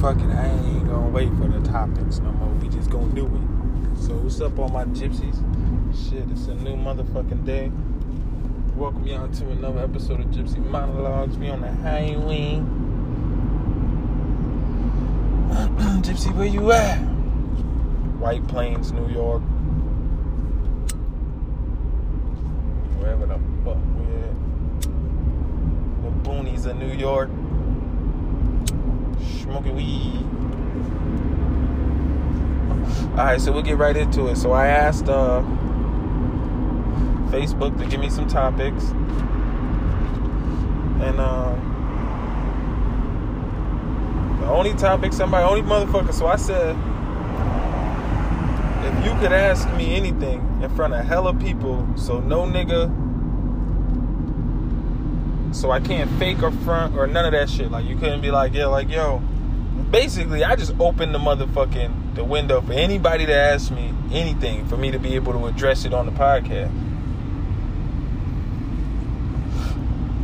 fuck it, I ain't gonna wait for the topics no more. We just gonna do it. So what's up, all my gypsies? Shit, it's a new motherfucking day. Welcome y'all to another episode of Gypsy Monologues. We on the highway. Gypsy, where you at? White Plains, New York. Wherever the fuck we at. The boonies of New York. Smoking weed. Alright, so we'll get right into it. So I asked uh Facebook to give me some topics. And um the only topic somebody only motherfucker so I said if you could ask me anything in front of hella people, so no nigga so I can't fake or front or none of that shit. Like you couldn't be like, yeah, like yo. Basically, I just opened the motherfucking the window for anybody to ask me anything for me to be able to address it on the podcast.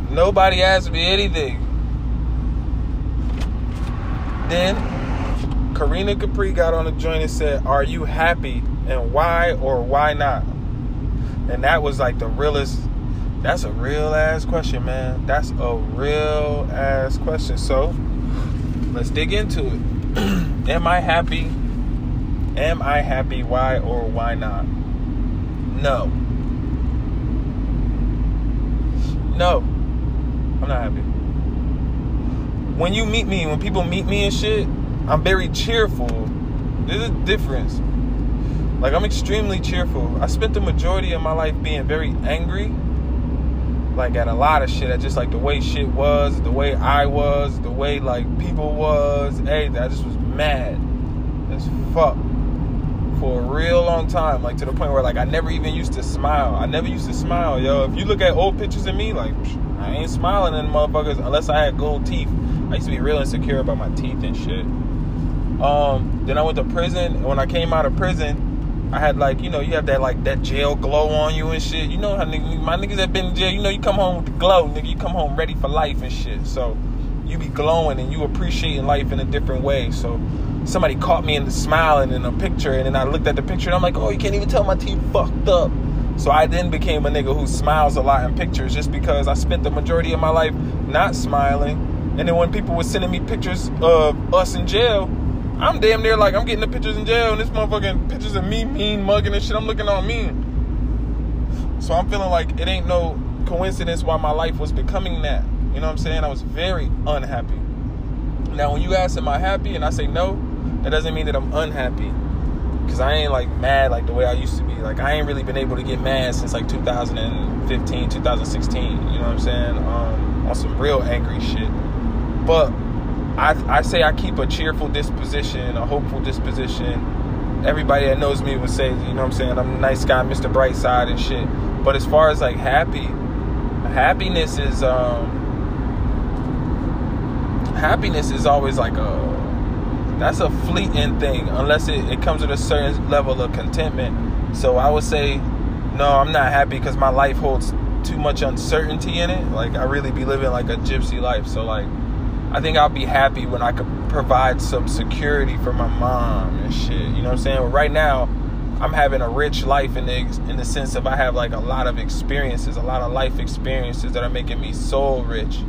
Nobody asked me anything. Then Karina Capri got on the joint and said, Are you happy? And why or why not? And that was like the realest that's a real ass question, man. That's a real ass question. So let's dig into it. Am I happy? Am I happy? Why or why not? No. No. I'm not happy. When you meet me, when people meet me and shit, I'm very cheerful. There's a difference. Like, I'm extremely cheerful. I spent the majority of my life being very angry like at a lot of shit. At just like the way shit was the way i was the way like people was hey i just was mad as fuck for a real long time. Like to the point where like i never even used to smile. I never used to smile yo. If you look at old pictures of me like i ain't smiling in motherfuckers unless i had gold teeth. I used to be real insecure about my teeth and shit. Um then i went to prison. And when i came out of prison I had like, you know, you have that like that jail glow on you and shit. You know how niggas, my niggas that been in jail, you know, you come home with the glow, nigga. You come home ready for life and shit. So you be glowing and you appreciating life in a different way. So somebody caught me in the smiling in a picture, and then I looked at the picture and I'm like, oh, you can't even tell my teeth fucked up. So I then became a nigga who smiles a lot in pictures just because I spent the majority of my life not smiling. And then when people were sending me pictures of us in jail, I'm damn near like I'm getting the pictures in jail and this motherfucking pictures of me mean mugging and shit. I'm looking all mean. So I'm feeling like it ain't no coincidence why my life was becoming that. You know what I'm saying? I was very unhappy. Now when you ask am I happy and I say no, that doesn't mean that I'm unhappy. Cause I ain't like mad like the way I used to be. Like I ain't really been able to get mad since like 2015, 2016. You know what I'm saying? Um, on some real angry shit. But I, I say I keep a cheerful disposition, a hopeful disposition. Everybody that knows me would say, you know what I'm saying, I'm a nice guy, Mr. Brightside and shit. But as far as like happy, happiness is um happiness is always like a that's a fleeting thing unless it, it comes with a certain level of contentment. So I would say, no, I'm not happy because my life holds too much uncertainty in it. Like I really be living like a gypsy life. So like I think I'll be happy when I could provide some security for my mom and shit. You know what I'm saying? Well, right now, I'm having a rich life in the in the sense of I have like a lot of experiences, a lot of life experiences that are making me soul rich.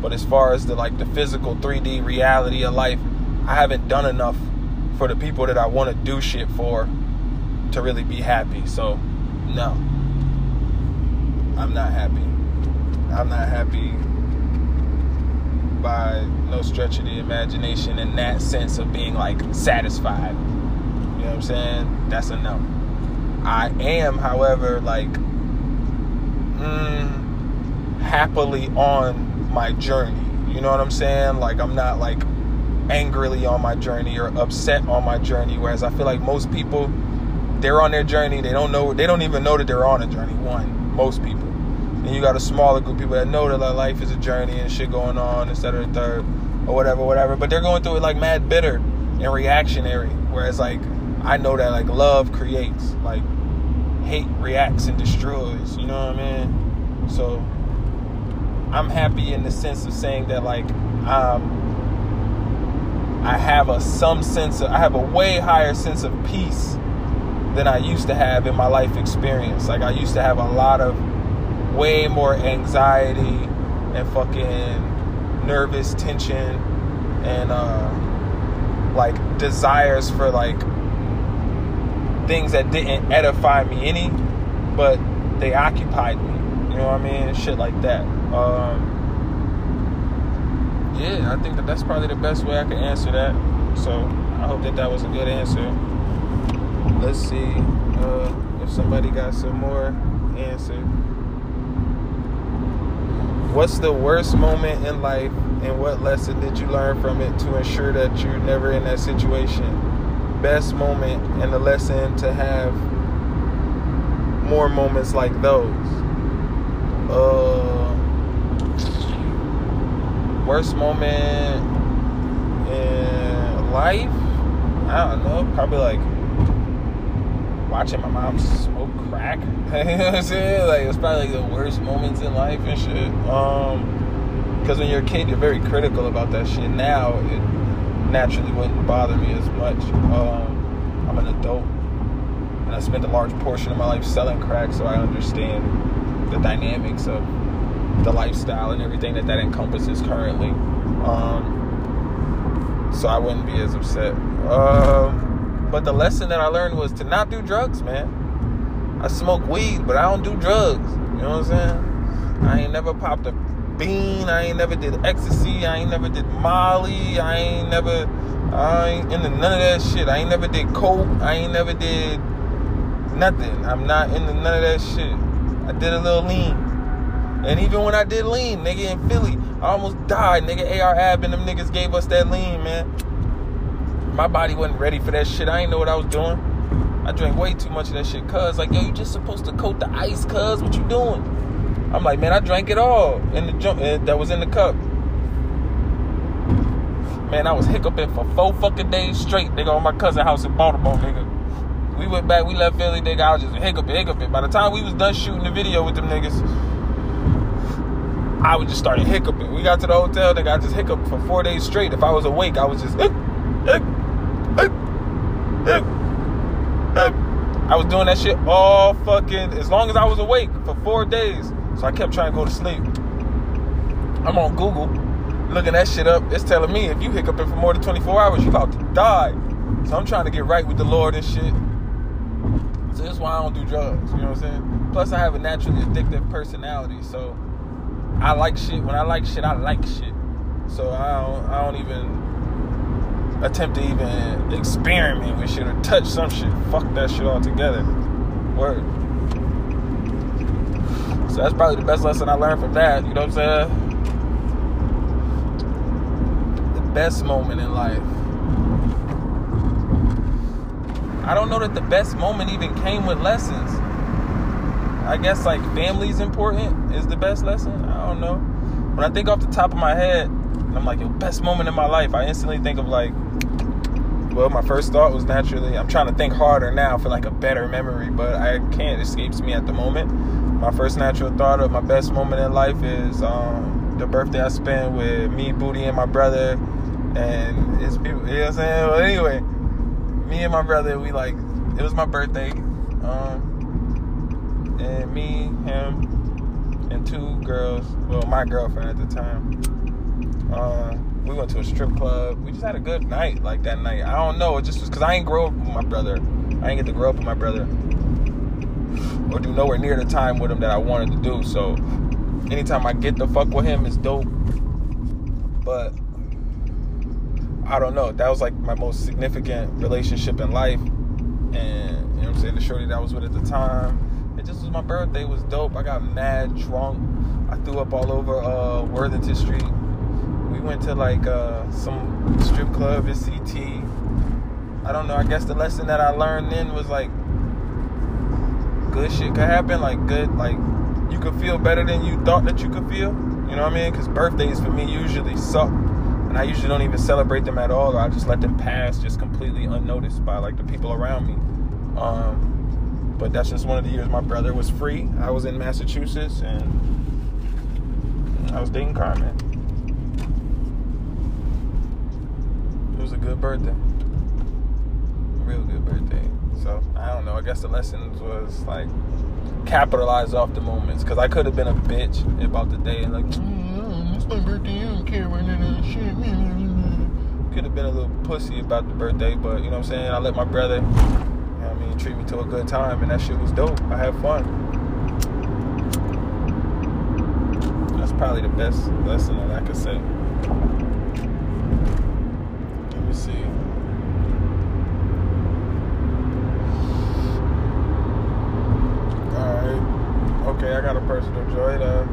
But as far as the like the physical 3D reality of life, I haven't done enough for the people that I want to do shit for to really be happy. So, no. I'm not happy. I'm not happy by no stretch of the imagination in that sense of being like satisfied. You know what I'm saying? That's a no. I am, however, like mm, happily on my journey. You know what I'm saying? Like I'm not like angrily on my journey or upset on my journey. Whereas I feel like most people, they're on their journey. They don't know. They don't even know that they're on a journey. One, most people. And you got a smaller group of people that know that like, life is a journey and shit going on, etc. third, or whatever, whatever. But they're going through it like mad bitter and reactionary. Whereas like I know that like love creates, like hate reacts and destroys. You know what I mean? So I'm happy in the sense of saying that like um I have a some sense of I have a way higher sense of peace than I used to have in my life experience. Like I used to have a lot of way more anxiety and fucking nervous tension and uh like desires for like things that didn't edify me any, but they occupied me. You know what I mean? Shit like that. Um, yeah, I think that that's probably the best way I can answer that. So I hope that that was a good answer. Let's see uh, if somebody got some more answer. What's the worst moment in life, and what lesson did you learn from it to ensure that you're never in that situation? Best moment and the lesson to have more moments like those. Uh, worst moment in life? I don't know. Probably like watching my mom smoke you know what I'm saying? Like it's probably like the worst moments in life and shit. Um, because when you're a kid, you're very critical about that shit. Now it naturally wouldn't bother me as much. Um, I'm an adult, and I spent a large portion of my life selling crack, so I understand the dynamics of the lifestyle and everything that that encompasses currently. Um, so I wouldn't be as upset. Um, but the lesson that I learned was to not do drugs, man. I smoke weed, but I don't do drugs. You know what I'm saying? I ain't never popped a bean. I ain't never did ecstasy. I ain't never did Molly. I ain't never. I ain't into none of that shit. I ain't never did coke. I ain't never did nothing. I'm not into none of that shit. I did a little lean. And even when I did lean, nigga, in Philly, I almost died. Nigga, AR Ab and them niggas gave us that lean, man. My body wasn't ready for that shit. I ain't know what I was doing. I drank way too much of that shit, cuz. Like, yo, you just supposed to coat the ice, cuz. What you doing? I'm like, man, I drank it all in the jump eh, that was in the cup. Man, I was hiccuping for four fucking days straight, nigga, on my cousin house in Baltimore, nigga. We went back, we left Philly, nigga. I was just hiccuping, hiccuping. By the time we was done shooting the video with them niggas, I was just started hiccuping. We got to the hotel, nigga. I just hiccuped for four days straight. If I was awake, I was just. Hic, hic, hic, hic. I was doing that shit all fucking as long as I was awake for four days. So I kept trying to go to sleep. I'm on Google looking that shit up. It's telling me if you hiccuping for more than 24 hours, you about to die. So I'm trying to get right with the Lord and shit. So that's why I don't do drugs. You know what I'm saying? Plus, I have a naturally addictive personality, so I like shit. When I like shit, I like shit. So I don't, I don't even attempt to even experiment with shit or touch some shit. Fuck that shit altogether. Word. So that's probably the best lesson I learned from that. You know what I'm saying? The best moment in life. I don't know that the best moment even came with lessons. I guess like family's important is the best lesson. I don't know. When I think off the top of my head, I'm like, your best moment in my life, I instantly think of like, well, my first thought was naturally, I'm trying to think harder now for like a better memory, but I can't, it escapes me at the moment. My first natural thought of my best moment in life is um, the birthday I spent with me, Booty, and my brother, and his people, you know what I'm saying? But anyway, me and my brother, we like, it was my birthday. Um, and me, him, and two girls. Well, my girlfriend at the time. Uh, we went to a strip club. We just had a good night, like that night. I don't know. It just was because I ain't grow up with my brother. I ain't get to grow up with my brother, or do nowhere near the time with him that I wanted to do. So, anytime I get to fuck with him, it's dope. But I don't know. That was like my most significant relationship in life, and you know what I'm saying. The shorty that I was with at the time it just was my birthday. It was dope. I got mad drunk. I threw up all over uh, Worthington Street. We went to like uh, some strip club at CT. I don't know. I guess the lesson that I learned then was like good shit could happen. Like good, like you could feel better than you thought that you could feel. You know what I mean? Because birthdays for me usually suck, and I usually don't even celebrate them at all. I just let them pass, just completely unnoticed by like the people around me. Um, but that's just one of the years my brother was free. I was in Massachusetts and I was dating Carmen. It was a good birthday. Real good birthday. So I don't know. I guess the lessons was like capitalize off the moments because I could have been a bitch about the day and like mm, it's my birthday. I don't care about that shit. Could have been a little pussy about the birthday, but you know what I'm saying. I let my brother, you know what I mean, treat me to a good time, and that shit was dope. I had fun. That's probably the best lesson that I could say. Let me see. Alright. Okay, I got a personal joy. Uh,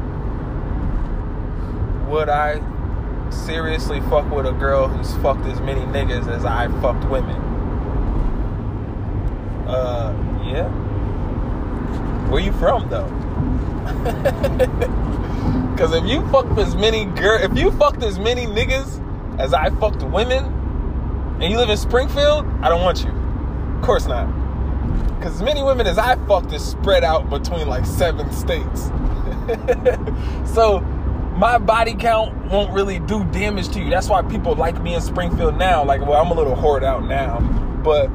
would I seriously fuck with a girl who's fucked as many niggas as I fucked women? Uh, yeah. Where you from though? Cause if you fucked as many girl, if you fucked as many niggas as I fucked women, and you live in Springfield, I don't want you. Of course not. Cause as many women as I fucked is spread out between like seven states. so my body count won't really do damage to you. That's why people like me in Springfield now. Like, well, I'm a little hoard out now, but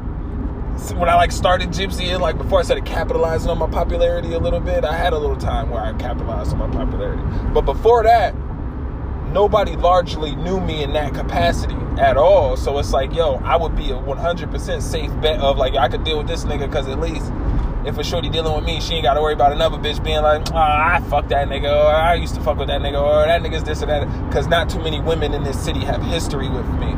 when I like started Gypsy and like before I started capitalizing on my popularity a little bit, I had a little time where I capitalized on my popularity. But before that, nobody largely knew me in that capacity at all. So it's like, yo, I would be a 100% safe bet of like I could deal with this nigga because at least if a shorty dealing with me, she ain't got to worry about another bitch being like, oh, I fuck that nigga, or I used to fuck with that nigga, or that nigga's this or that. Because not too many women in this city have history with me.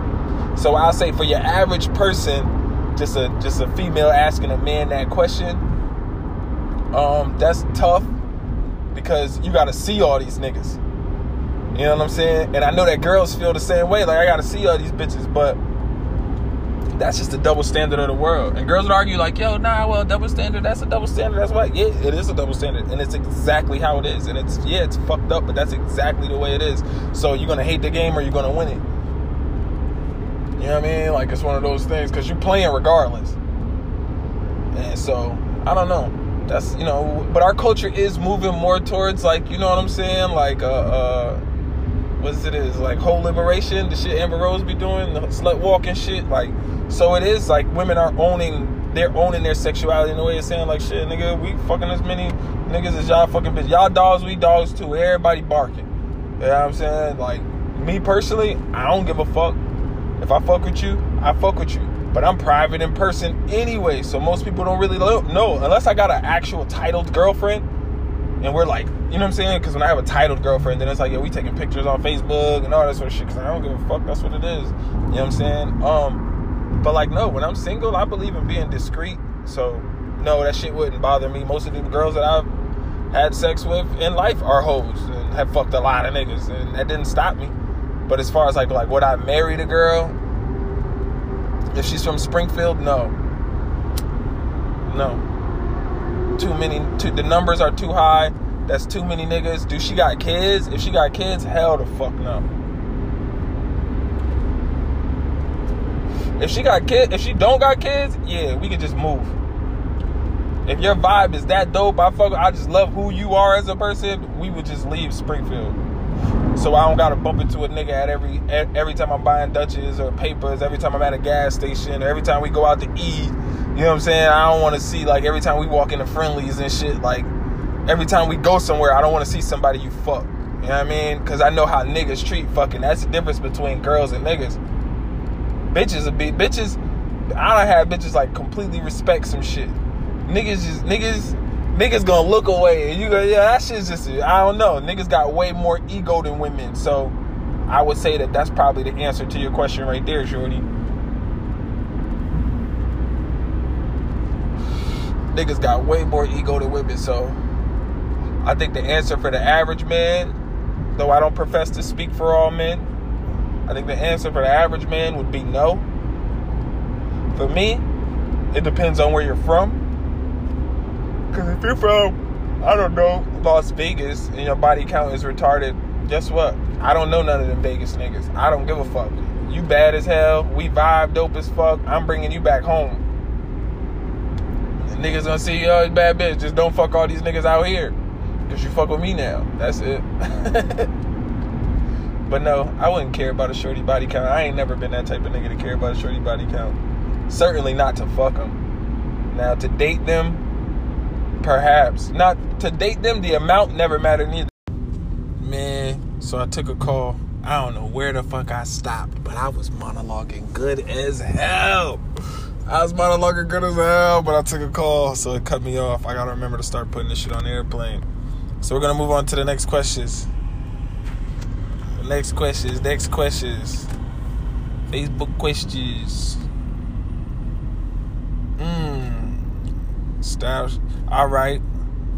So I'll say for your average person, just a just a female asking a man that question, um, that's tough because you got to see all these niggas. You know what I'm saying? And I know that girls feel the same way. Like I got to see all these bitches, but that's just the double standard of the world. And girls would argue like, yo, nah, well, double standard, that's a double standard. That's why, yeah, it is a double standard. And it's exactly how it is. And it's, yeah, it's fucked up, but that's exactly the way it is. So you're to hate the game or you're to win it. You know what I mean? Like, it's one of those things because you're playing regardless. And so, I don't know. That's, you know, but our culture is moving more towards, like, you know what I'm saying? Like, uh, uh, what's it is like whole liberation, the shit Amber Rose be doing, the slut walking shit. Like, so it is like women are owning, they're owning their sexuality in a way of saying like, shit, nigga, we fucking as many niggas as y'all fucking bitch. Y'all dogs, we dogs too. Everybody barking. You know what I'm saying? Like, me personally, I don't give a fuck. If I fuck with you, I fuck with you. But I'm private in person anyway, so most people don't really know unless I got an actual titled girlfriend and we're like, you know what I'm saying? Because when I have a titled girlfriend, then it's like, yeah, we taking pictures on Facebook and all that sort of shit. Because I don't give a fuck. That's what it is. You know what I'm saying? Um, but like, no, when I'm single, I believe in being discreet. So no, that shit wouldn't bother me. Most of the girls that I've had sex with in life are hoes and have fucked a lot of niggas, and that didn't stop me. But as far as like, like, would I marry the girl if she's from Springfield? No, no too many. Too, the numbers are too high. That's too many niggas. Do she got kids? If she got kids, hell the fuck no. If she got kids, if she don't got kids, yeah, we can just move. If your vibe is that dope, I fuck, I just love who you are as a person. We would just leave Springfield. So I don't gotta bump into a nigga at every every time I'm buying Dutches or papers, every time I'm at a gas station, every time we go out to eat you know what I'm saying? I don't want to see like every time we walk into Friendly's and shit. Like every time we go somewhere, I don't want to see somebody you fuck. You know what I mean? Because I know how niggas treat fucking. That's the difference between girls and niggas. Bitches will be bitches. I don't have bitches like completely respect some shit. Niggas just niggas niggas gonna look away and you go yeah that shit's just I don't know. Niggas got way more ego than women. So I would say that that's probably the answer to your question right there, Shorty. Niggas got way more ego than women. So I think the answer for the average man, though I don't profess to speak for all men, I think the answer for the average man would be no. For me, it depends on where you're from. Because if you're from, I don't know, Las Vegas and your body count is retarded, guess what? I don't know none of them Vegas niggas. I don't give a fuck. You bad as hell. We vibe dope as fuck. I'm bringing you back home niggas gonna see you, oh, bad bitch. Just don't fuck all these niggas out here. Cause you fuck with me now. That's it. But no, I wouldn't care about a shorty body count. I ain't never been that type of nigga to care about a shorty body count. Certainly not to fuck them. Now to date them, perhaps. Not to date them, the amount never mattered neither. Man, so I took a call. I don't know where the fuck I stopped, but I was monologuing good as hell. I was monologuing good as hell, but I took a call, so it cut me off. I gotta remember to start putting this shit on the airplane. So we're gonna move on to the next questions. Next questions, next questions. Facebook questions. Mmm. Styles. All right.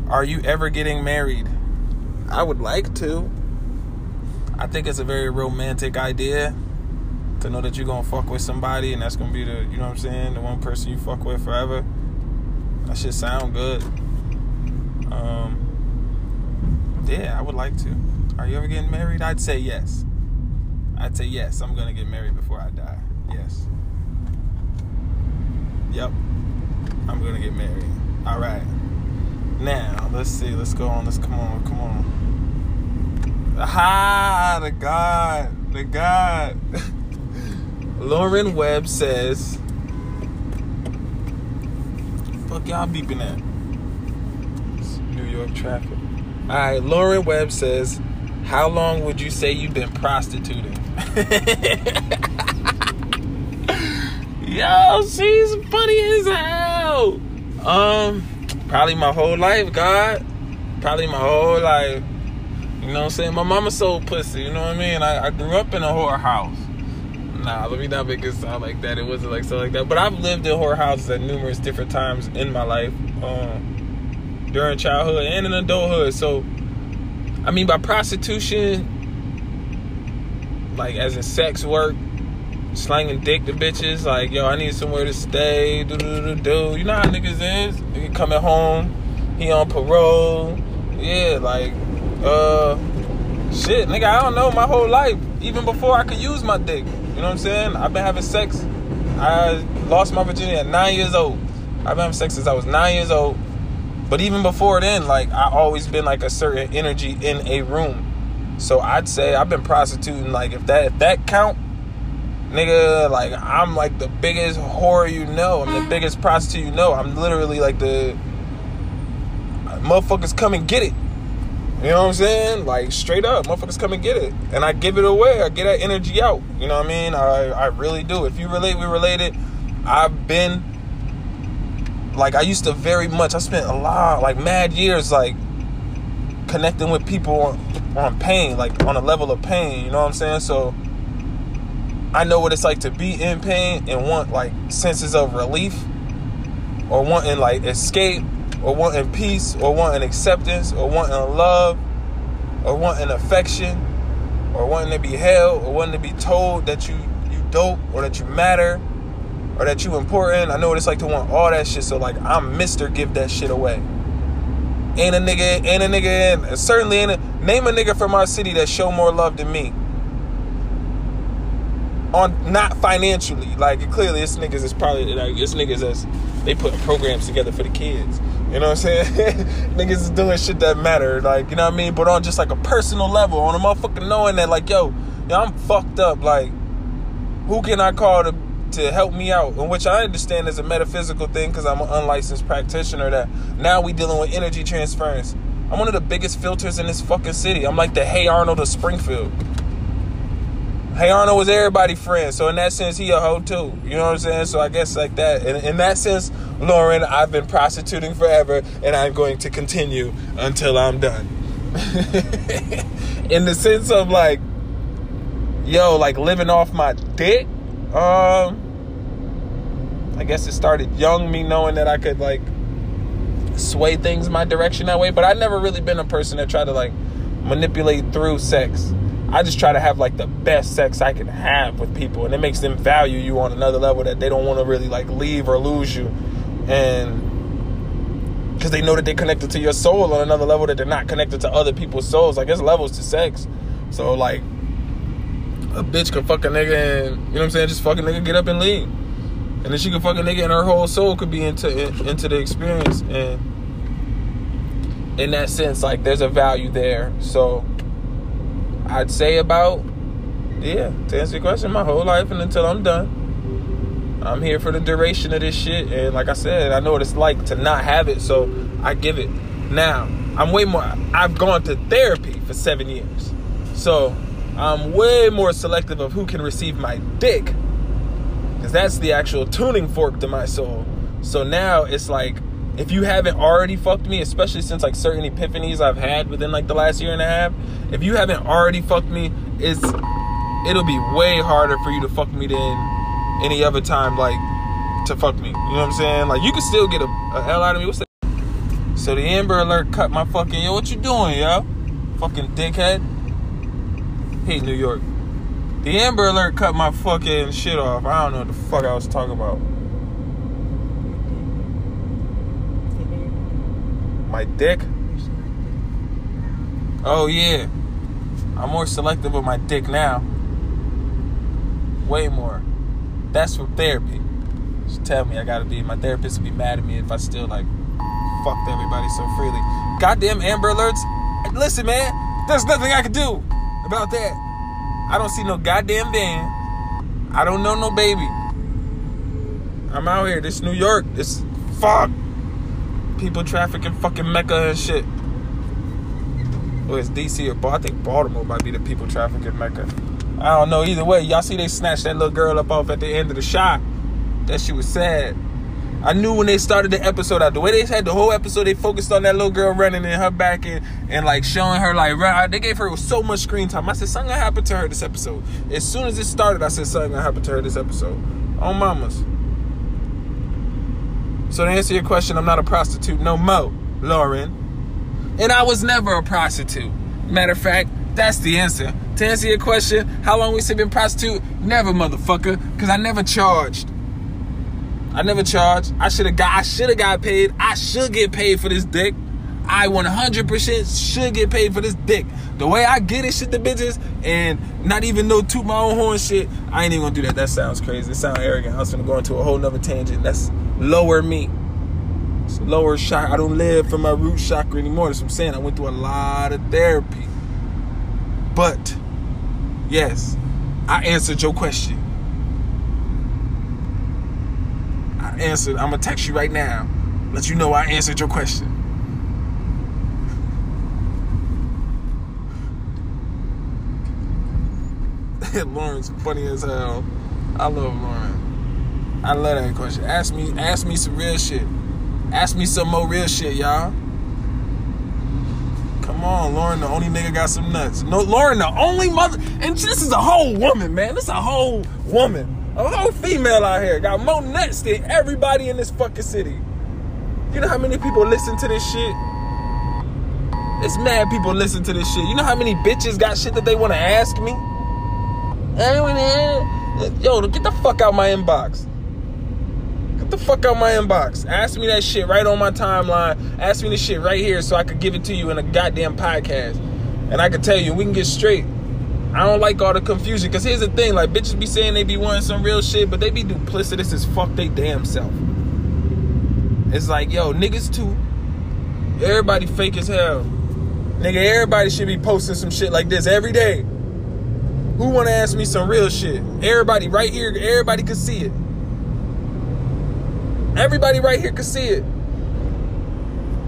Are you ever getting married? I would like to. I think it's a very romantic idea to know that you're gonna fuck with somebody and that's gonna be the, you know what I'm saying, the one person you fuck with forever. That should sound good. Um, yeah, I would like to. Are you ever getting married? I'd say yes. I'd say yes. I'm gonna get married before I die. Yes. Yep. I'm gonna get married. All right. Now let's see. Let's go on. Let's come on. Come on. Ha! The God. The God. Lauren Webb says. Fuck y'all beeping at? It's New York traffic. All right, Lauren Webb says, "How long would you say you've been prostituting?" Yo, she's funny as hell. Um, probably my whole life, God. Probably my whole life. You know what I'm saying? My mama sold pussy. You know what I mean? I, I grew up in a whore house. Nah, let me not make it sound like that. It wasn't like so like that. But I've lived in whore houses at numerous different times in my life. Um, during childhood and in adulthood. So, I mean, by prostitution, like as in sex work, slanging dick to bitches, like, yo, I need somewhere to stay, do do do do. You know how niggas is? He coming home, he on parole. Yeah, like, uh, shit, nigga, I don't know my whole life, even before I could use my dick. You know what I'm saying? I've been having sex. I lost my virginity at nine years old. I've been having sex since I was nine years old. But even before then, like I always been like a certain energy in a room. So I'd say I've been prostituting. Like if that if that count, nigga, like I'm like the biggest whore you know. I'm the biggest prostitute you know. I'm literally like the motherfuckers come and get it. You know what I'm saying? Like straight up, motherfuckers come and get it, and I give it away. I get that energy out. You know what I mean? I I really do. If you relate, we related. I've been like I used to very much. I spent a lot, like mad years, like connecting with people on, on pain, like on a level of pain. You know what I'm saying? So I know what it's like to be in pain and want like senses of relief, or wanting like escape, or wanting peace, or wanting acceptance, or wanting love, or wanting affection, or wanting to be held, or wanting to be told that you you dope or that you matter or that you important. I know what it's like to want all that shit. So like I'm Mr. Give that shit away. Ain't a nigga, ain't a nigga, and certainly ain't a name a nigga from our city that show more love than me. On not financially, like clearly this niggas is probably like this niggas as they put programs together for the kids. You know what I'm saying? niggas is doing shit that matter, like you know what I mean. But on just like a personal level, on a motherfucker knowing that like yo, yo, I'm fucked up. Like, who can I call to to help me out, in which I understand is a metaphysical thing because I'm an unlicensed practitioner. That now we dealing with energy transference. I'm one of the biggest filters in this fucking city. I'm like the Hey Arnold of Springfield. Hey Arnold was everybody friend, so in that sense, he a hoe too. You know what I'm saying? So I guess like that. And in that sense, Lauren, I've been prostituting forever, and I'm going to continue until I'm done. in the sense of like, yo, like living off my dick um, I guess it started young, me knowing that I could like sway things my direction that way. But I've never really been a person that tried to like manipulate through sex. I just try to have like the best sex I can have with people, and it makes them value you on another level that they don't want to really like leave or lose you, and because they know that they're connected to your soul on another level that they're not connected to other people's souls. Like there's levels to sex, so like a bitch can fuck a nigga and you know what I'm saying, just fuck a nigga, get up and leave. And then she can fuck a nigga and her whole soul could be into into the experience. And in that sense, like there's a value there. So I'd say about yeah, to answer your question, my whole life and until I'm done. I'm here for the duration of this shit. And like I said, I know what it's like to not have it, so I give it. Now, I'm way more, I've gone to therapy for seven years. So I'm way more selective of who can receive my dick. Because that's the actual tuning fork to my soul. So now it's like, if you haven't already fucked me, especially since like certain epiphanies I've had within like the last year and a half, if you haven't already fucked me, it's it'll be way harder for you to fuck me than any other time, like to fuck me. You know what I'm saying? Like you can still get a, a hell out of me. What's that? So the Amber Alert cut my fucking yo. What you doing, yo? Fucking dickhead. Hate New York. The Amber Alert cut my fucking shit off. I don't know what the fuck I was talking about. My dick? Oh yeah. I'm more selective with my dick now. Way more. That's from therapy. Tell me I gotta be my therapist would be mad at me if I still like fucked everybody so freely. Goddamn Amber Alerts. Listen, man, there's nothing I can do about that. I don't see no goddamn van. I don't know no baby. I'm out here. This New York. This fuck people trafficking fucking Mecca and shit. Well, it's DC or Baltimore. I think Baltimore might be the people trafficking Mecca. I don't know. Either way, y'all see they snatched that little girl up off at the end of the shot. That shit was sad. I knew when they started the episode out, the way they had the whole episode, they focused on that little girl running in her back and, and like showing her like run. They gave her so much screen time. I said something gonna happen to her this episode. As soon as it started, I said something gonna happen to her this episode. On mamas. So to answer your question, I'm not a prostitute no mo, Lauren. And I was never a prostitute. Matter of fact, that's the answer. To answer your question, how long we been prostitute? Never, motherfucker, because I never charged. I never charged. I should have got. I should have got paid. I should get paid for this dick. I 100% should get paid for this dick. The way I get it shit to bitches and not even know toot my own horn shit, I ain't even gonna do that. That sounds crazy. It sounds arrogant. I was gonna go into a whole nother tangent. That's lower me. It's lower shock. I don't live from my root chakra anymore. That's what I'm saying. I went through a lot of therapy. But, yes, I answered your question. I answered. I'm gonna text you right now. Let you know I answered your question. Lauren's funny as hell. I love Lauren. I love that question. Ask me, ask me some real shit. Ask me some more real shit, y'all. Come on, Lauren, the only nigga got some nuts. No, Lauren, the only mother, and this is a whole woman, man. This is a whole woman, a whole female out here got more nuts than everybody in this fucking city. You know how many people listen to this shit? It's mad people listen to this shit. You know how many bitches got shit that they want to ask me? Yo, get the fuck out my inbox. Get the fuck out my inbox. Ask me that shit right on my timeline. Ask me this shit right here so I could give it to you in a goddamn podcast. And I could tell you, we can get straight. I don't like all the confusion. Cause here's the thing, like bitches be saying they be wanting some real shit, but they be duplicitous as fuck they damn self. It's like, yo, niggas too. Everybody fake as hell. Nigga, everybody should be posting some shit like this every day. Who wanna ask me some real shit? Everybody right here, everybody can see it. Everybody right here can see it.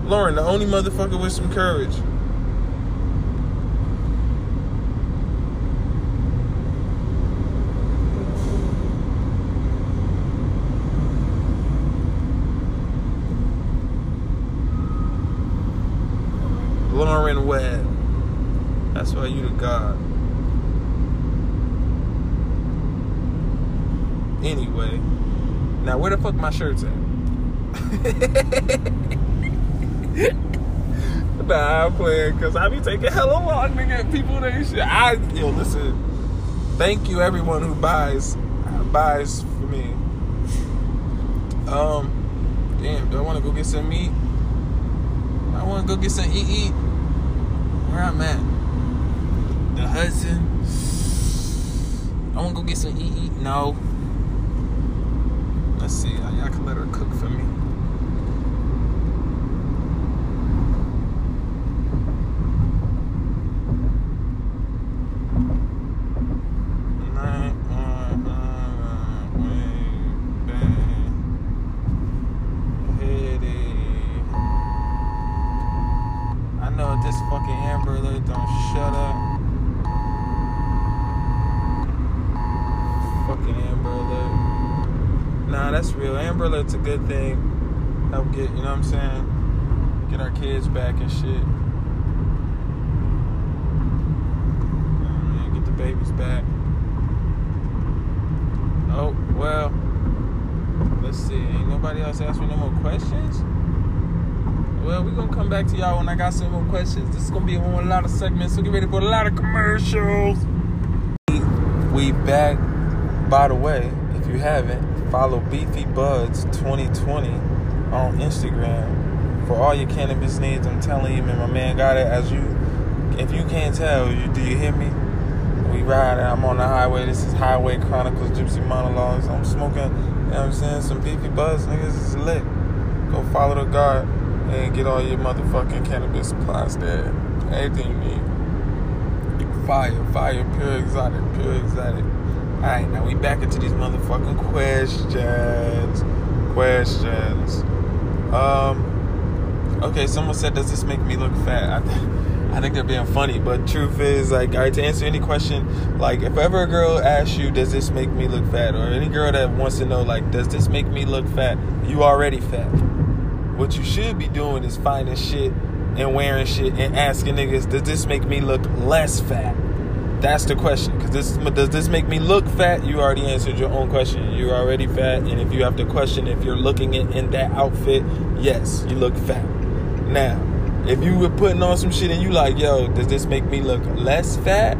Lauren, the only motherfucker with some courage. Lauren Webb. That's why you the God. Anyway, now where the fuck my shirts at? nah, I'm playing because I be taking hella long to get people they shit. I yo listen. Thank you everyone who buys buys for me. Um, damn, do I want to go get some meat? I want to go get some eat eat. Where I'm at? The Hudson. I want to go get some eat eat. No. Let's see. I, I can let her cook for me. Nah, that's real. Amber Alert's a good thing. Help get, you know what I'm saying? Get our kids back and shit. get the babies back. Oh, well. Let's see. Ain't nobody else asked me no more questions? Well, we're gonna come back to y'all when I got some more questions. This is gonna be a whole lot of segments, so get ready for a lot of commercials. We back. By the way, if you haven't, follow Beefy Buds 2020 on Instagram for all your cannabis needs. I'm telling you, man, my man got it. As you, if you can't tell, you do you hear me? We riding. I'm on the highway. This is Highway Chronicles, Gypsy Monologues. I'm smoking. You know what I'm saying? Some Beefy Buds, niggas is lit. Go follow the guard and get all your motherfucking cannabis supplies there. Everything you need. Fire, fire, pure exotic, pure exotic. Alright, now we back into these motherfucking questions. Questions. Um okay, someone said, Does this make me look fat? I, I think they're being funny, but truth is, like, all right, to answer any question, like, if ever a girl asks you, Does this make me look fat? Or any girl that wants to know, like, Does this make me look fat? You already fat. What you should be doing is finding shit and wearing shit and asking niggas, does this make me look less fat? That's the question. Cause this does this make me look fat? You already answered your own question. You're already fat, and if you have to question if you're looking in, in that outfit, yes, you look fat. Now, if you were putting on some shit and you like, yo, does this make me look less fat?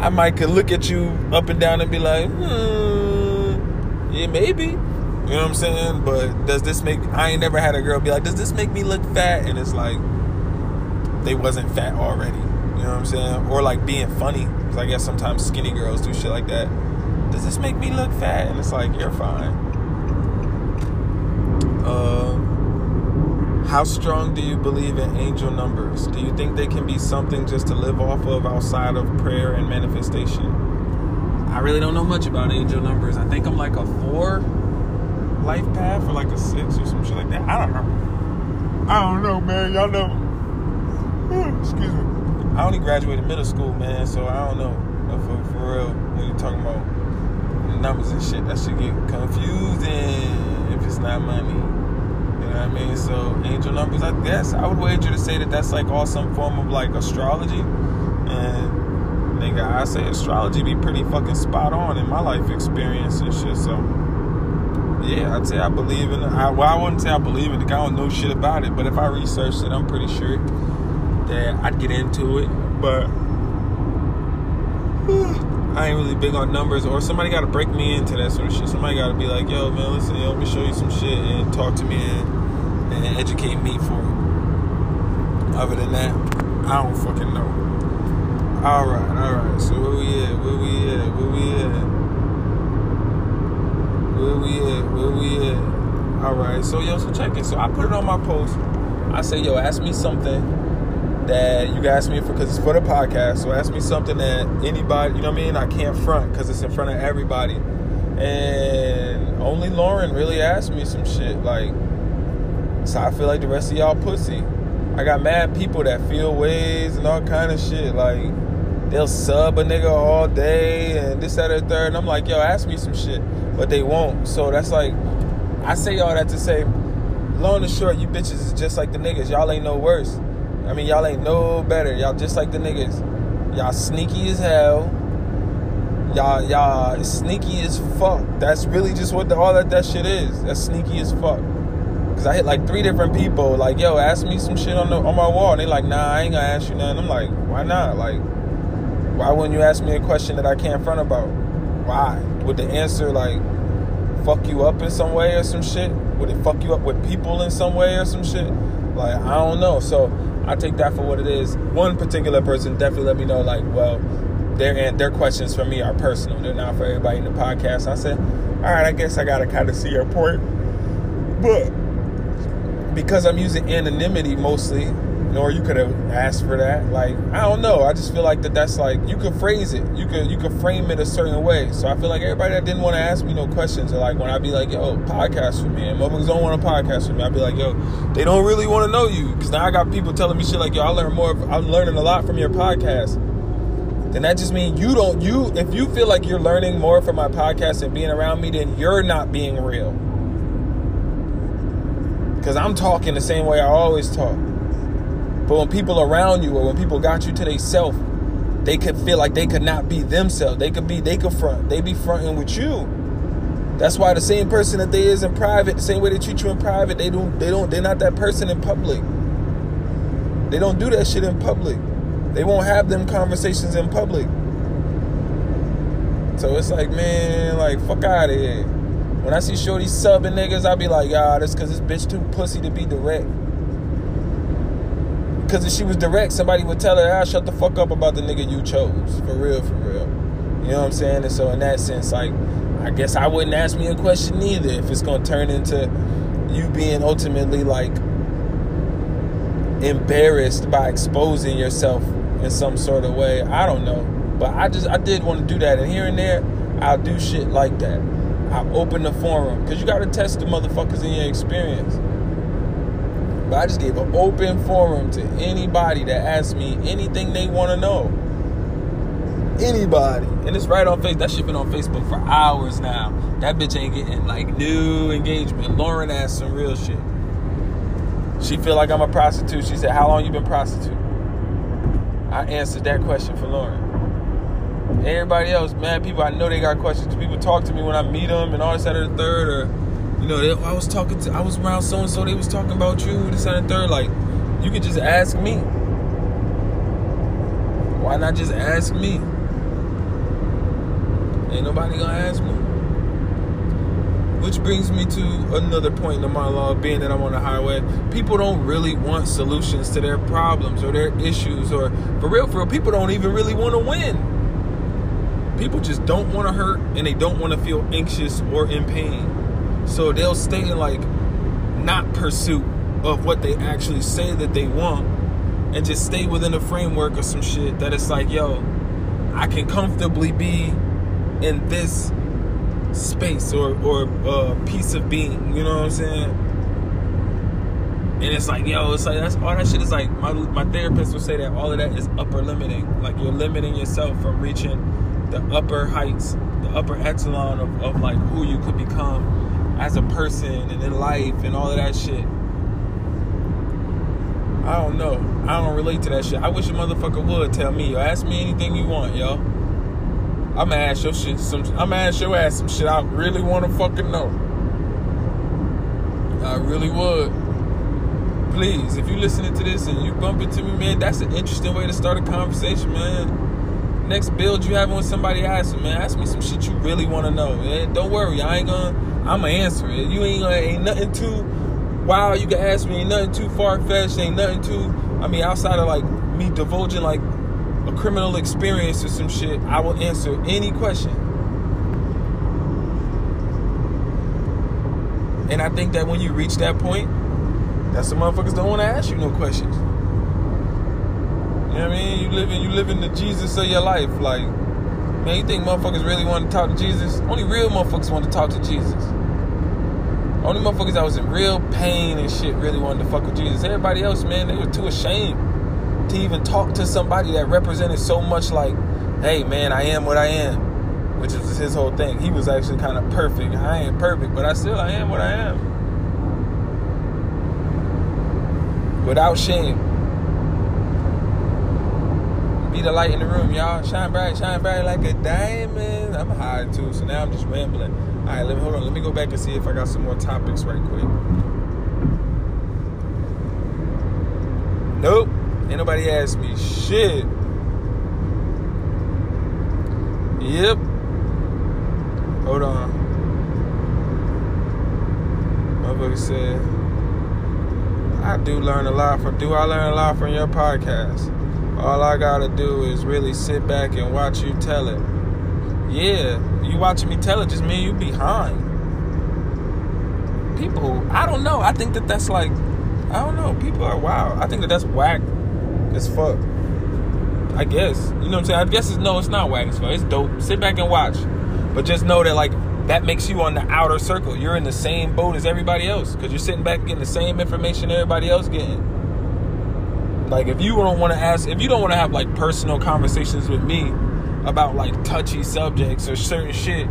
I might could look at you up and down and be like, hmm, yeah, maybe. You know what I'm saying? But does this make I ain't never had a girl be like, does this make me look fat? And it's like they wasn't fat already. You know what I'm saying? Or like being funny. Cause I guess sometimes skinny girls do shit like that. Does this make me look fat? And it's like, you're fine. Uh, how strong do you believe in angel numbers? Do you think they can be something just to live off of outside of prayer and manifestation? I really don't know much about angel numbers. I think I'm like a four life path or like a six or some shit like that. I don't know. I don't know, man. Y'all know. Excuse me. I only graduated middle school, man, so I don't know. For, for real, when you're talking about numbers and shit, that should get confusing if it's not money. You know what I mean? So angel numbers, I guess I would wager to say that that's like all some form of like astrology. And nigga, I say astrology be pretty fucking spot on in my life experience and shit. So yeah, I'd say I believe in it. I, well, I wouldn't say I believe in it. I don't know shit about it. But if I researched it, I'm pretty sure that I'd get into it. But I ain't really big on numbers. Or somebody got to break me into that sort of shit. Somebody got to be like, yo, man, listen, yo, let me show you some shit and talk to me and, and educate me for it. Other than that, I don't fucking know. All right, all right. So where we at? Where we at? Where we at? Where we at? Where we at? All right. So yo, so check it. So I put it on my post. I say, yo, ask me something that you ask me for because it's for the podcast. So ask me something that anybody, you know what I mean? I can't front because it's in front of everybody. And only Lauren really asked me some shit. Like, so I feel like the rest of y'all pussy. I got mad people that feel ways and all kind of shit. Like, they'll sub a nigga all day and this, that, or third. And I'm like, yo, ask me some shit but they won't. So that's like, I say all that to say, long and short, you bitches is just like the niggas. Y'all ain't no worse. I mean, y'all ain't no better. Y'all just like the niggas. Y'all sneaky as hell. Y'all, y'all sneaky as fuck. That's really just what the, all that that shit is. That's sneaky as fuck. Cause I hit like three different people. Like, yo, ask me some shit on the on my wall. And they like, nah, I ain't gonna ask you nothing. I'm like, why not? Like, why wouldn't you ask me a question that I can't front about? Why? Would the answer like fuck you up in some way or some shit? Would it fuck you up with people in some way or some shit? Like I don't know. So I take that for what it is. One particular person definitely let me know like, well, their their questions for me are personal. They're not for everybody in the podcast. I said, all right, I guess I gotta kind of see your point, but because I'm using anonymity mostly, or you could have asked for that. Like I don't know. I just feel like that that's like you could phrase it. You could you could frame it a certain way. So I feel like everybody that didn't want to ask me no questions, are like when I'd be like, yo, podcast for me, and motherfuckers don't want a podcast for me, I'd be like, yo, they don't really want to know you because now I got people telling me shit like, yo, I learn more. I'm learning a lot from your podcast then that just means you don't you if you feel like you're learning more from my podcast and being around me, then you're not being real. Cause I'm talking the same way I always talk. But when people around you or when people got you to their self, they could feel like they could not be themselves. They could be they could front. They be fronting with you. That's why the same person that they is in private, the same way they treat you in private, they don't they don't they're not that person in public. They don't do that shit in public. They won't have them conversations in public. So it's like, man, like fuck out of here. When I see shorty subbing niggas, I be like, y'all, that's cause this bitch too pussy to be direct. Because if she was direct, somebody would tell her, ah, shut the fuck up about the nigga you chose. For real, for real. You know what I'm saying? And so in that sense, like, I guess I wouldn't ask me a question either if it's gonna turn into you being ultimately like embarrassed by exposing yourself in some sort of way. I don't know. But I just I did want to do that. And here and there, I'll do shit like that. I open the forum. Because you gotta test the motherfuckers in your experience. But I just gave an open forum to anybody that asked me anything they want to know. Anybody. And it's right on Facebook. That shit been on Facebook for hours now. That bitch ain't getting like new engagement. Lauren asked some real shit. She feel like I'm a prostitute. She said, How long you been prostitute? I answered that question for Lauren. Everybody else, man, people I know they got questions. People talk to me when I meet them and all this, that, the third, or you know, they, I was talking to, I was around so and so, they was talking about you, this, and the third. Like, you could just ask me. Why not just ask me? Ain't nobody gonna ask me. Which brings me to another point in the monologue, being that I'm on the highway. People don't really want solutions to their problems or their issues, or for real, for real, people don't even really want to win. People just don't want to hurt and they don't want to feel anxious or in pain. So they'll stay in like not pursuit of what they actually say that they want and just stay within a framework of some shit that it's like, yo, I can comfortably be in this space or or uh, piece of being. You know what I'm saying? And it's like, yo, it's like that's all that shit is like. My my therapist would say that all of that is upper limiting. Like you're limiting yourself from reaching the upper heights, the upper echelon of, of like who you could become as a person and in life and all of that shit. I don't know. I don't relate to that shit. I wish a motherfucker would tell me, yo, ask me anything you want, yo. I'ma ask your shit some I'ma ask your ass some shit I really wanna fucking know. I really would. Please, if you listening to this and you bump into me, man, that's an interesting way to start a conversation, man. Next build you having with somebody asking, man, ask me some shit you really want to know. Man. Don't worry, I ain't gonna I'ma answer it. You ain't gonna ain't nothing too wow, you can ask me, ain't nothing too far fetched, ain't nothing too I mean, outside of like me divulging like a criminal experience or some shit, I will answer any question. And I think that when you reach that point, that's the motherfuckers don't want to ask you no questions. You know what I mean? You living you living the Jesus of your life. Like, man, you think motherfuckers really want to talk to Jesus? Only real motherfuckers want to talk to Jesus. Only motherfuckers that was in real pain and shit really wanted to fuck with Jesus. Everybody else, man, they were too ashamed to even talk to somebody that represented so much like, hey man, I am what I am, which is his whole thing. He was actually kind of perfect. I ain't perfect, but I still I am what I am. Without shame. Be the light in the room, y'all. Shine bright, shine bright like a diamond. I'm high too, so now I'm just rambling. All right, let me hold on. Let me go back and see if I got some more topics right quick. Nope. Ain't nobody asked me shit. Yep. Hold on. Motherfucker said, I do learn a lot from, do I learn a lot from your podcast? All I gotta do is really sit back and watch you tell it. Yeah, you watching me tell it just mean you behind. People, I don't know. I think that that's like, I don't know. People are wild. I think that that's whack as fuck. I guess. You know what I'm saying? I guess it's no, it's not whack as fuck. It's dope. Sit back and watch. But just know that like that makes you on the outer circle. You're in the same boat as everybody else. Cause you're sitting back getting the same information everybody else getting. Like if you don't want to ask, if you don't want to have like personal conversations with me about like touchy subjects or certain shit,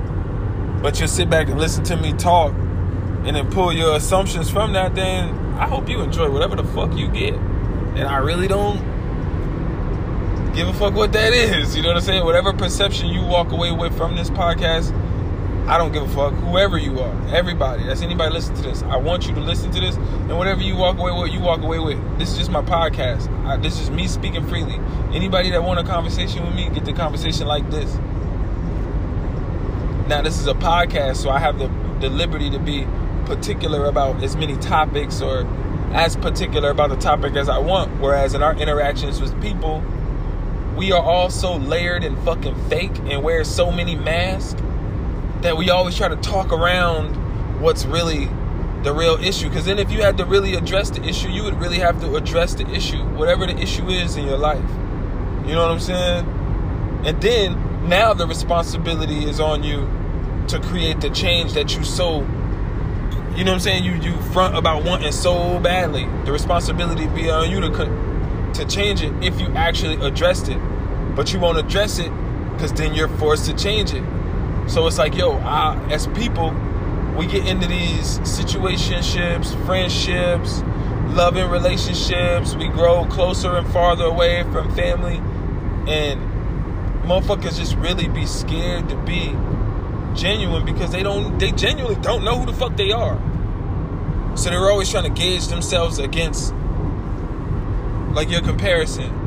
but you sit back and listen to me talk and then pull your assumptions from that, then I hope you enjoy whatever the fuck you get. And I really don't give a fuck what that is. You know what I'm saying? Whatever perception you walk away with from this podcast, I don't give a fuck. Whoever you are, everybody, that's anybody listen to this. I want you to listen to this, and whatever you walk away with, you walk away with. This is just my podcast. I, this is me speaking freely. Anybody that want a conversation with me, get the conversation like this. Now, this is a podcast, so I have the, the liberty to be particular about as many topics or as particular about the topic as I want. Whereas in our interactions with people, we are all so layered and fucking fake and wear so many masks that we always try to talk around what's really the real issue. Because then, if you had to really address the issue, you would really have to address the issue, whatever the issue is in your life. You know what I'm saying? And then now the responsibility is on you to create the change that you so you know what I'm saying you you front about wanting so badly. The responsibility be on you to to change it if you actually addressed it. But you won't address it because then you're forced to change it. So it's like, yo, I, as people, we get into these situationships, friendships, loving relationships. We grow closer and farther away from family. And motherfuckers just really be scared to be genuine because they don't they genuinely don't know who the fuck they are. So they're always trying to gauge themselves against like your comparison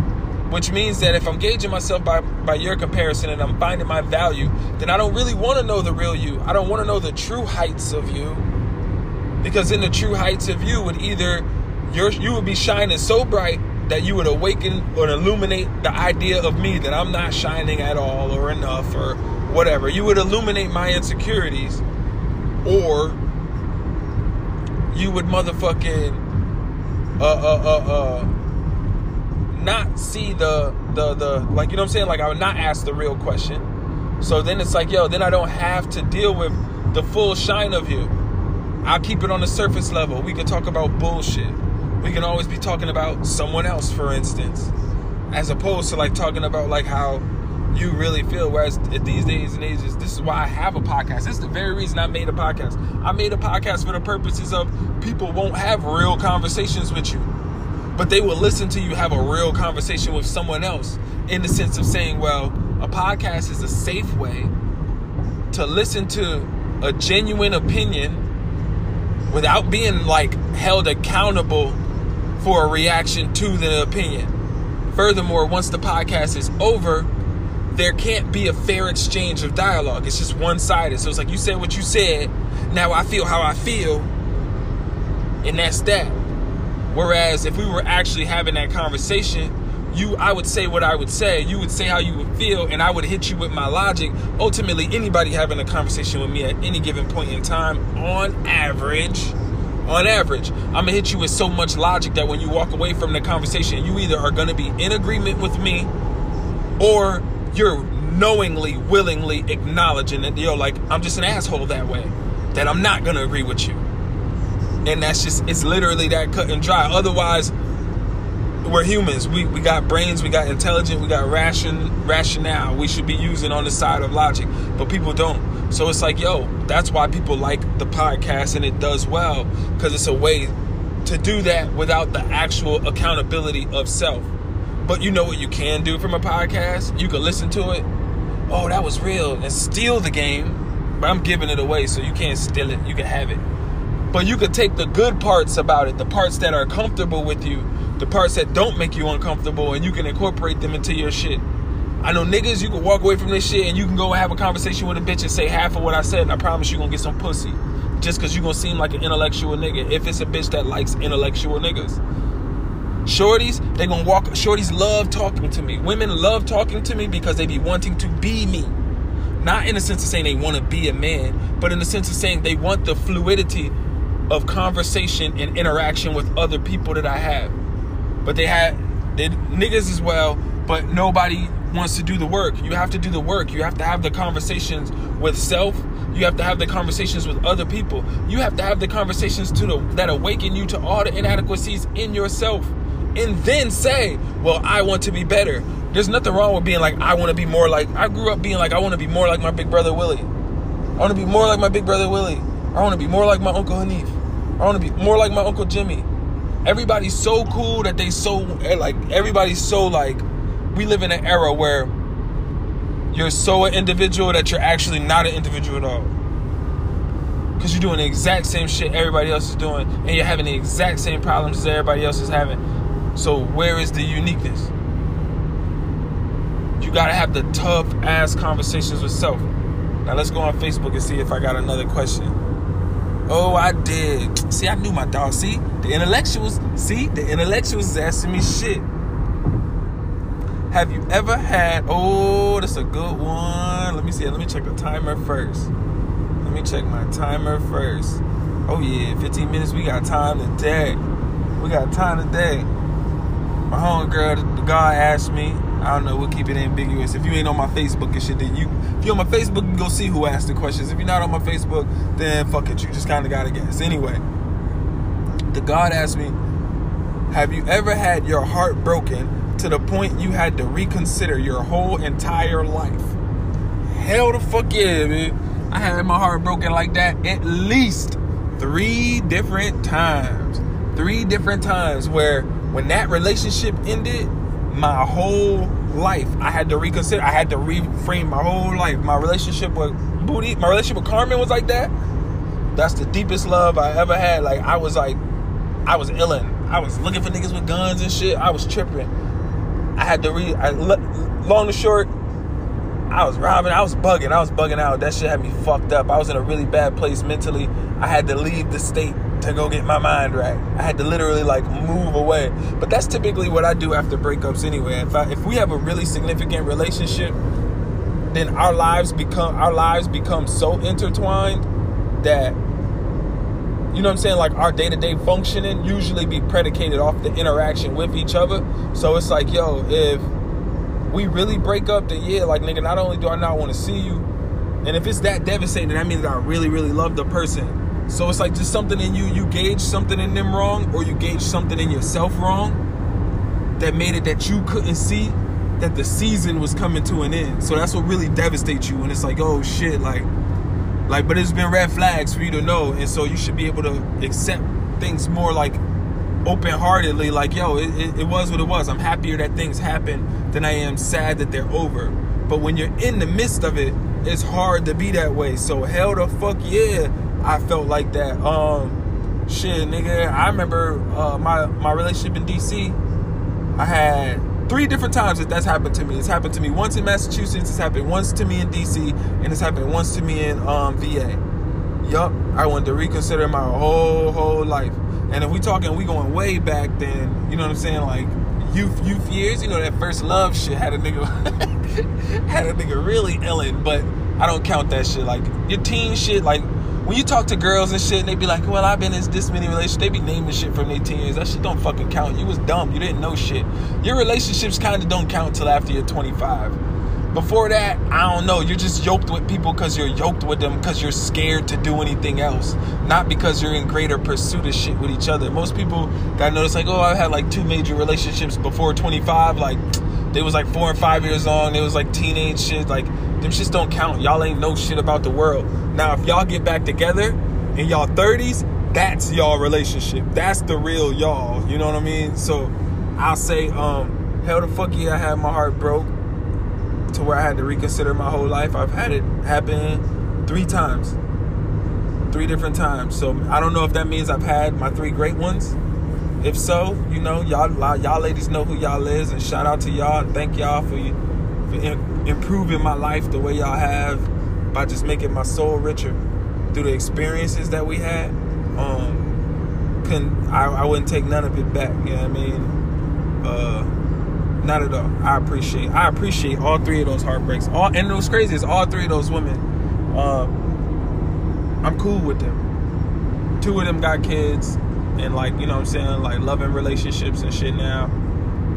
which means that if I'm gauging myself by, by your comparison and I'm finding my value, then I don't really want to know the real you. I don't want to know the true heights of you. Because in the true heights of you would either you you would be shining so bright that you would awaken or illuminate the idea of me that I'm not shining at all or enough or whatever. You would illuminate my insecurities or you would motherfucking uh uh uh uh not see the the the like you know what I'm saying like I would not ask the real question. So then it's like yo, then I don't have to deal with the full shine of you. I'll keep it on the surface level. We can talk about bullshit. We can always be talking about someone else, for instance, as opposed to like talking about like how you really feel. Whereas these days and ages, this is why I have a podcast. This is the very reason I made a podcast. I made a podcast for the purposes of people won't have real conversations with you but they will listen to you have a real conversation with someone else in the sense of saying, well, a podcast is a safe way to listen to a genuine opinion without being like held accountable for a reaction to the opinion. Furthermore, once the podcast is over, there can't be a fair exchange of dialogue. It's just one sided. So it's like you said what you said, now I feel how I feel, and that's that. Whereas if we were actually having that conversation, you I would say what I would say, you would say how you would feel, and I would hit you with my logic. Ultimately, anybody having a conversation with me at any given point in time, on average, on average, I'm gonna hit you with so much logic that when you walk away from the conversation, you either are gonna be in agreement with me or you're knowingly, willingly acknowledging that yo, like I'm just an asshole that way. That I'm not gonna agree with you and that's just it's literally that cut and dry. Otherwise we're humans. We, we got brains we got intelligent we got ration rationale. We should be using on the side of logic but people don't. So it's like yo that's why people like the podcast and it does well because it's a way to do that without the actual accountability of self. But you know what you can do from a podcast? You can listen to it. Oh that was real. And steal the game. But i'm giving it away so you can't steal it. You can have it but you could take the good parts about it, the parts that are comfortable with you, the parts that don't make you uncomfortable, and you can incorporate them into your shit. I know niggas, you can walk away from this shit and you can go have a conversation with a bitch and say half of what I said, and I promise you gonna get some pussy. Just cause you gonna seem like an intellectual nigga if it's a bitch that likes intellectual niggas. Shorties, they gonna walk shorties love talking to me. Women love talking to me because they be wanting to be me. Not in the sense of saying they want to be a man, but in the sense of saying they want the fluidity of conversation and interaction with other people that I have. But they had they niggas as well, but nobody wants to do the work. You have to do the work. You have to have the conversations with self. You have to have the conversations with other people. You have to have the conversations to the, that awaken you to all the inadequacies in yourself and then say, well, I want to be better. There's nothing wrong with being like, I want to be more like, I grew up being like, I want to be more like my big brother Willie. I want to be more like my big brother Willie. I want to be more like my uncle Hanif. I want to be more like my uncle Jimmy. Everybody's so cool that they so, eh, like, everybody's so, like, we live in an era where you're so an individual that you're actually not an individual at all. Because you're doing the exact same shit everybody else is doing, and you're having the exact same problems as everybody else is having. So, where is the uniqueness? You gotta have the tough ass conversations with self. Now, let's go on Facebook and see if I got another question. Oh, I did. See, I knew my dog. See, the intellectuals. See, the intellectuals is asking me shit. Have you ever had? Oh, that's a good one. Let me see. Let me check the timer first. Let me check my timer first. Oh yeah, 15 minutes. We got time today. We got time today. My homegirl, the guy asked me. I don't know. We'll keep it ambiguous. If you ain't on my Facebook and shit, then you. If you're on my Facebook, you go see who asked the questions. If you're not on my Facebook, then fuck it. You just kind of gotta guess. Anyway, the God asked me, "Have you ever had your heart broken?" to the point you had to reconsider your whole entire life. Hell the fuck yeah, man. I had my heart broken like that at least three different times. Three different times where when that relationship ended, my whole life I had to reconsider. I had to reframe my whole life. My relationship with Booty, my relationship with Carmen was like that. That's the deepest love I ever had. Like I was like, I was illin'. I was looking for niggas with guns and shit. I was tripping. I had to read. I, long and short, I was robbing. I was bugging. I was bugging out. That shit had me fucked up. I was in a really bad place mentally. I had to leave the state to go get my mind right. I had to literally like move away. But that's typically what I do after breakups anyway. If I, if we have a really significant relationship, then our lives become our lives become so intertwined that you know what I'm saying? Like our day to day functioning usually be predicated off the interaction with each other. So it's like, yo, if we really break up, then yeah, like nigga, not only do I not want to see you, and if it's that devastating, that means I really, really love the person. So it's like just something in you, you gauge something in them wrong, or you gauge something in yourself wrong that made it that you couldn't see that the season was coming to an end. So that's what really devastates you. And it's like, oh shit, like like, but it's been red flags for you to know, and so you should be able to accept things more like open heartedly. Like, yo, it, it, it was what it was. I'm happier that things happen than I am sad that they're over. But when you're in the midst of it, it's hard to be that way. So hell the fuck yeah, I felt like that. Um, shit, nigga. I remember uh, my my relationship in DC. I had three different times that that's happened to me. It's happened to me once in Massachusetts. It's happened once to me in DC, and it's happened once to me in um, VA. Yup, I wanted to reconsider my whole whole life. And if we talking, we going way back then. You know what I'm saying? Like youth youth years. You know that first love shit had a nigga had a nigga really illin', but I don't count that shit. Like your teen shit, like when you talk to girls and shit, and they be like, "Well, I've been in this many relationships." They be naming shit from their teens. That shit don't fucking count. You was dumb. You didn't know shit. Your relationships kind of don't count till after you're 25. Before that, I don't know. You're just yoked with people because you're yoked with them because you're scared to do anything else, not because you're in greater pursuit of shit with each other. Most people that notice like, "Oh, I've had like two major relationships before 25." Like, they was like four and five years on. They was like teenage shit. Like them shits don't count. Y'all ain't know shit about the world. Now, if y'all get back together in y'all 30s, that's y'all relationship. That's the real y'all. You know what I mean? So I'll say, um, hell the fuck yeah, I had my heart broke to where I had to reconsider my whole life. I've had it happen three times. Three different times. So I don't know if that means I've had my three great ones. If so, you know, y'all y'all ladies know who y'all is, and shout out to y'all thank y'all for for improving my life the way y'all have by just making my soul richer through the experiences that we had. Um, I, I wouldn't take none of it back. You know what I mean? Uh, not at all. I appreciate I appreciate all three of those heartbreaks. All and it was crazy is all three of those women. Um, I'm cool with them. Two of them got kids and like you know what I'm saying like loving relationships and shit now.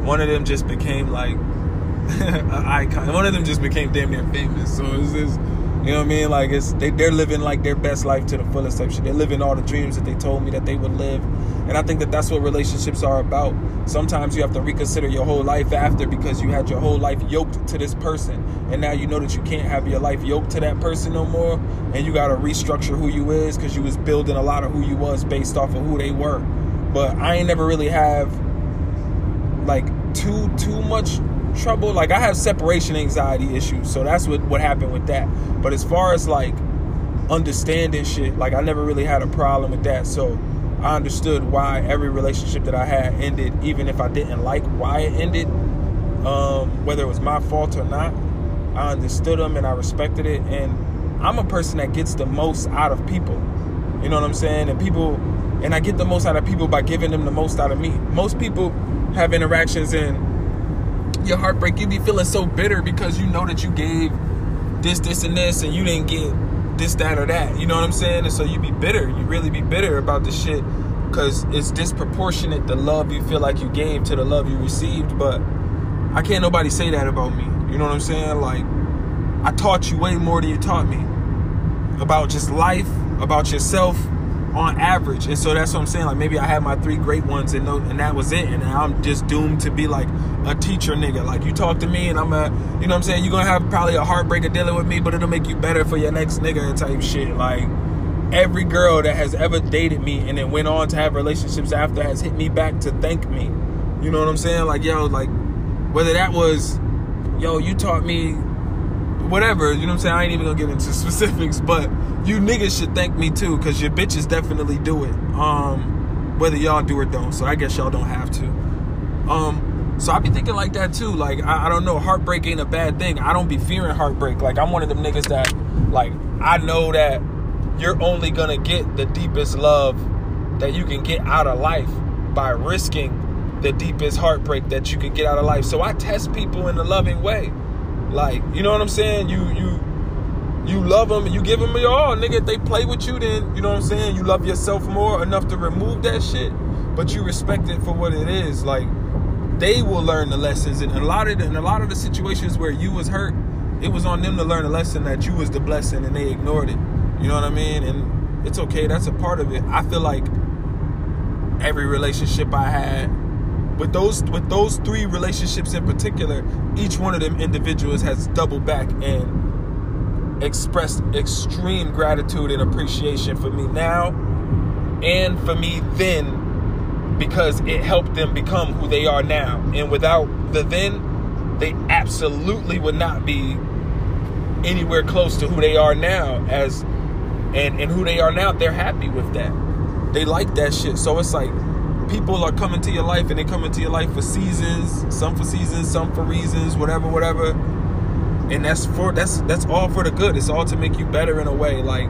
One of them just became like an icon. One of them just became damn near famous. So it's just, You know what I mean? Like it's they they're living like their best life to the fullest type shit. They're living all the dreams that they told me that they would live, and I think that that's what relationships are about. Sometimes you have to reconsider your whole life after because you had your whole life yoked to this person, and now you know that you can't have your life yoked to that person no more, and you got to restructure who you is because you was building a lot of who you was based off of who they were. But I ain't never really have like too too much trouble. Like I have separation anxiety issues, so that's what what happened with that. But as far as like understanding shit, like I never really had a problem with that. So I understood why every relationship that I had ended, even if I didn't like why it ended, um, whether it was my fault or not. I understood them and I respected it. And I'm a person that gets the most out of people. You know what I'm saying? And people, and I get the most out of people by giving them the most out of me. Most people have interactions and your heartbreak, you be feeling so bitter because you know that you gave this, this, and this, and you didn't get this, that, or that. You know what I'm saying? And so you be bitter. You really be bitter about the shit because it's disproportionate the love you feel like you gave to the love you received. But I can't nobody say that about me. You know what I'm saying? Like, I taught you way more than you taught me about just life, about yourself, on average. And so that's what I'm saying. Like maybe I had my three great ones and no, and that was it. And I'm just doomed to be like a teacher nigga. Like you talk to me and I'm a, you know what I'm saying? You're gonna have probably a heartbreaker dealing with me, but it'll make you better for your next nigga type shit. Like every girl that has ever dated me and then went on to have relationships after has hit me back to thank me. You know what I'm saying? Like yo, like whether that was, yo, you taught me whatever, you know what I'm saying? I ain't even gonna get into specifics, but you niggas should thank me too, cause your bitches definitely do it. Um, whether y'all do or don't. So I guess y'all don't have to. Um, so I be thinking like that too. Like I, I don't know, heartbreak ain't a bad thing. I don't be fearing heartbreak. Like I'm one of them niggas that, like, I know that you're only gonna get the deepest love that you can get out of life by risking the deepest heartbreak that you can get out of life. So I test people in a loving way. Like, you know what I'm saying? You you you love them you give them your all, nigga. If they play with you, then you know what I'm saying. You love yourself more enough to remove that shit, but you respect it for what it is. Like they will learn the lessons, and a lot of the, a lot of the situations where you was hurt, it was on them to learn a lesson that you was the blessing, and they ignored it. You know what I mean? And it's okay. That's a part of it. I feel like every relationship I had with those with those three relationships in particular, each one of them individuals has doubled back and expressed extreme gratitude and appreciation for me now and for me then because it helped them become who they are now. And without the then, they absolutely would not be anywhere close to who they are now as and and who they are now, they're happy with that. They like that shit. So it's like people are coming to your life and they come into your life for seasons, some for seasons, some for reasons, whatever, whatever and that's for that's that's all for the good. It's all to make you better in a way. Like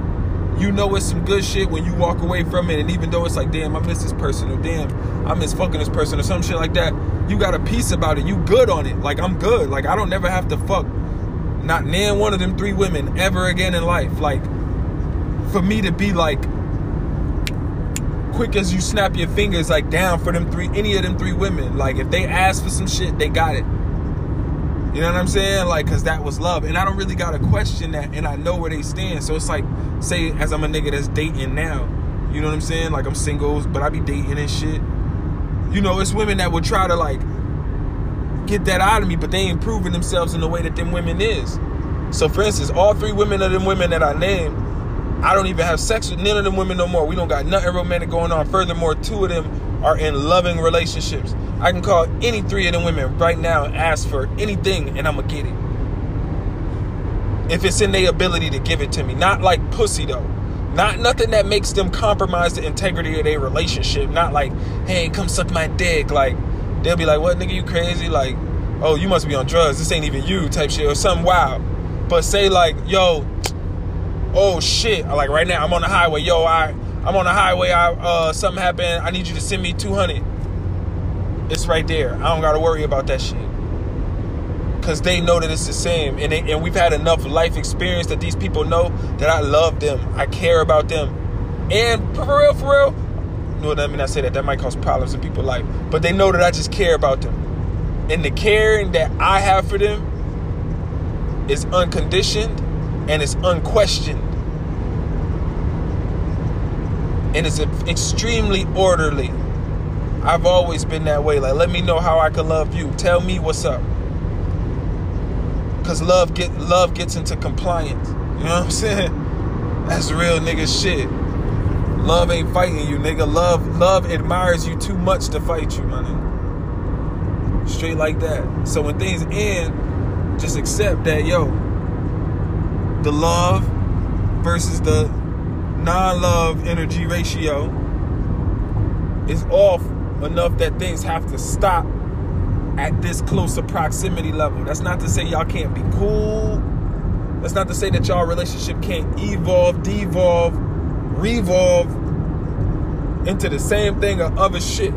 you know it's some good shit when you walk away from it, and even though it's like, damn, I miss this person, or damn, I miss fucking this person, or some shit like that, you got a piece about it. You good on it. Like I'm good. Like I don't never have to fuck not nan one of them three women ever again in life. Like for me to be like quick as you snap your fingers like down for them three any of them three women. Like if they ask for some shit, they got it. You know what I'm saying? Like, cause that was love. And I don't really gotta question that and I know where they stand. So it's like, say as I'm a nigga that's dating now. You know what I'm saying? Like I'm singles, but I be dating and shit. You know, it's women that would try to like get that out of me, but they ain't proving themselves in the way that them women is. So for instance, all three women of them women that I named, I don't even have sex with none of them women no more. We don't got nothing romantic going on. Furthermore, two of them are in loving relationships. I can call any three of them women right now and ask for anything, and I'm gonna get it. If it's in their ability to give it to me, not like pussy though. Not nothing that makes them compromise the integrity of their relationship. Not like, hey, come suck my dick. Like they'll be like, what nigga, you crazy? Like, oh, you must be on drugs. This ain't even you type shit or something wild. But say like, yo, oh shit, like right now I'm on the highway. Yo, I I'm on the highway. I uh something happened. I need you to send me 200. It's right there. I don't got to worry about that shit. Cause they know that it's the same, and they, and we've had enough life experience that these people know that I love them, I care about them, and for real, for real, no, I mean I say that that might cause problems in people's life, but they know that I just care about them, and the caring that I have for them is unconditioned, and it's unquestioned. And it's extremely orderly. I've always been that way. Like, let me know how I can love you. Tell me what's up. Cause love get love gets into compliance. You know what I'm saying? That's real nigga shit. Love ain't fighting you, nigga. Love love admires you too much to fight you, my. Straight like that. So when things end, just accept that, yo, the love versus the non-love energy ratio is off enough that things have to stop at this closer proximity level. That's not to say y'all can't be cool. That's not to say that y'all relationship can't evolve, devolve, revolve into the same thing or other shit.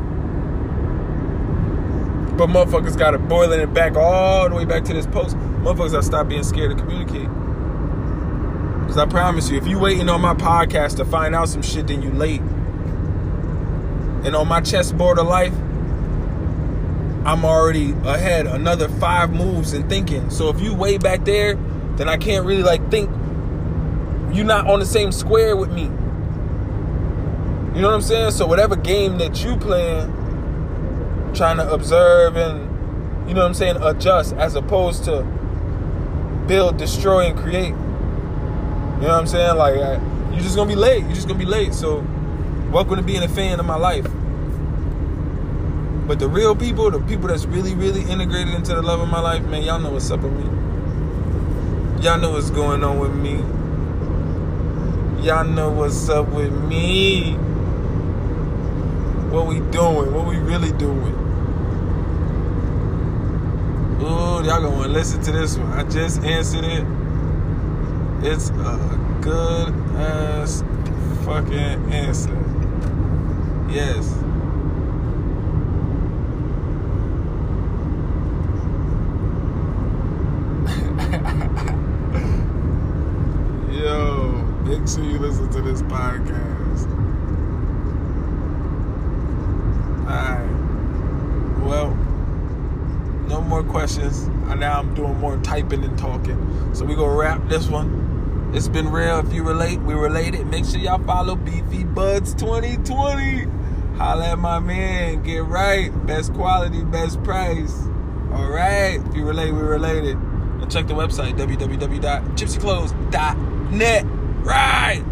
But motherfuckers gotta boil it back all the way back to this post. Motherfuckers gotta stop being scared to communicate. Cause I promise you, if you waiting on my podcast to find out some shit, then you late. And on my chessboard of life, I'm already ahead another five moves in thinking. So if you way back there, then I can't really like think you're not on the same square with me. You know what I'm saying? So whatever game that you playing, trying to observe and you know what I'm saying, adjust as opposed to build, destroy, and create. You know what I'm saying? Like you're just gonna be late. You're just gonna be late. So welcome to being a fan of my life. But the real people, the people that's really, really integrated into the love of my life, man, y'all know what's up with me. Y'all know what's going on with me. Y'all know what's up with me. What we doing? What we really doing? Ooh, y'all gonna listen to this one. I just answered it. It's a good ass fucking answer. Yes. Yo, make sure you listen to this podcast. Alright. Well, no more questions. Now I'm doing more typing than talking. So we gonna wrap this one. It's been real. If you relate, we related. Make sure y'all follow Beefy Buds 2020. Holla at my man. Get right. Best quality, best price. All right. If you relate, we related. And check the website, www.gypsyclothes.net. Right.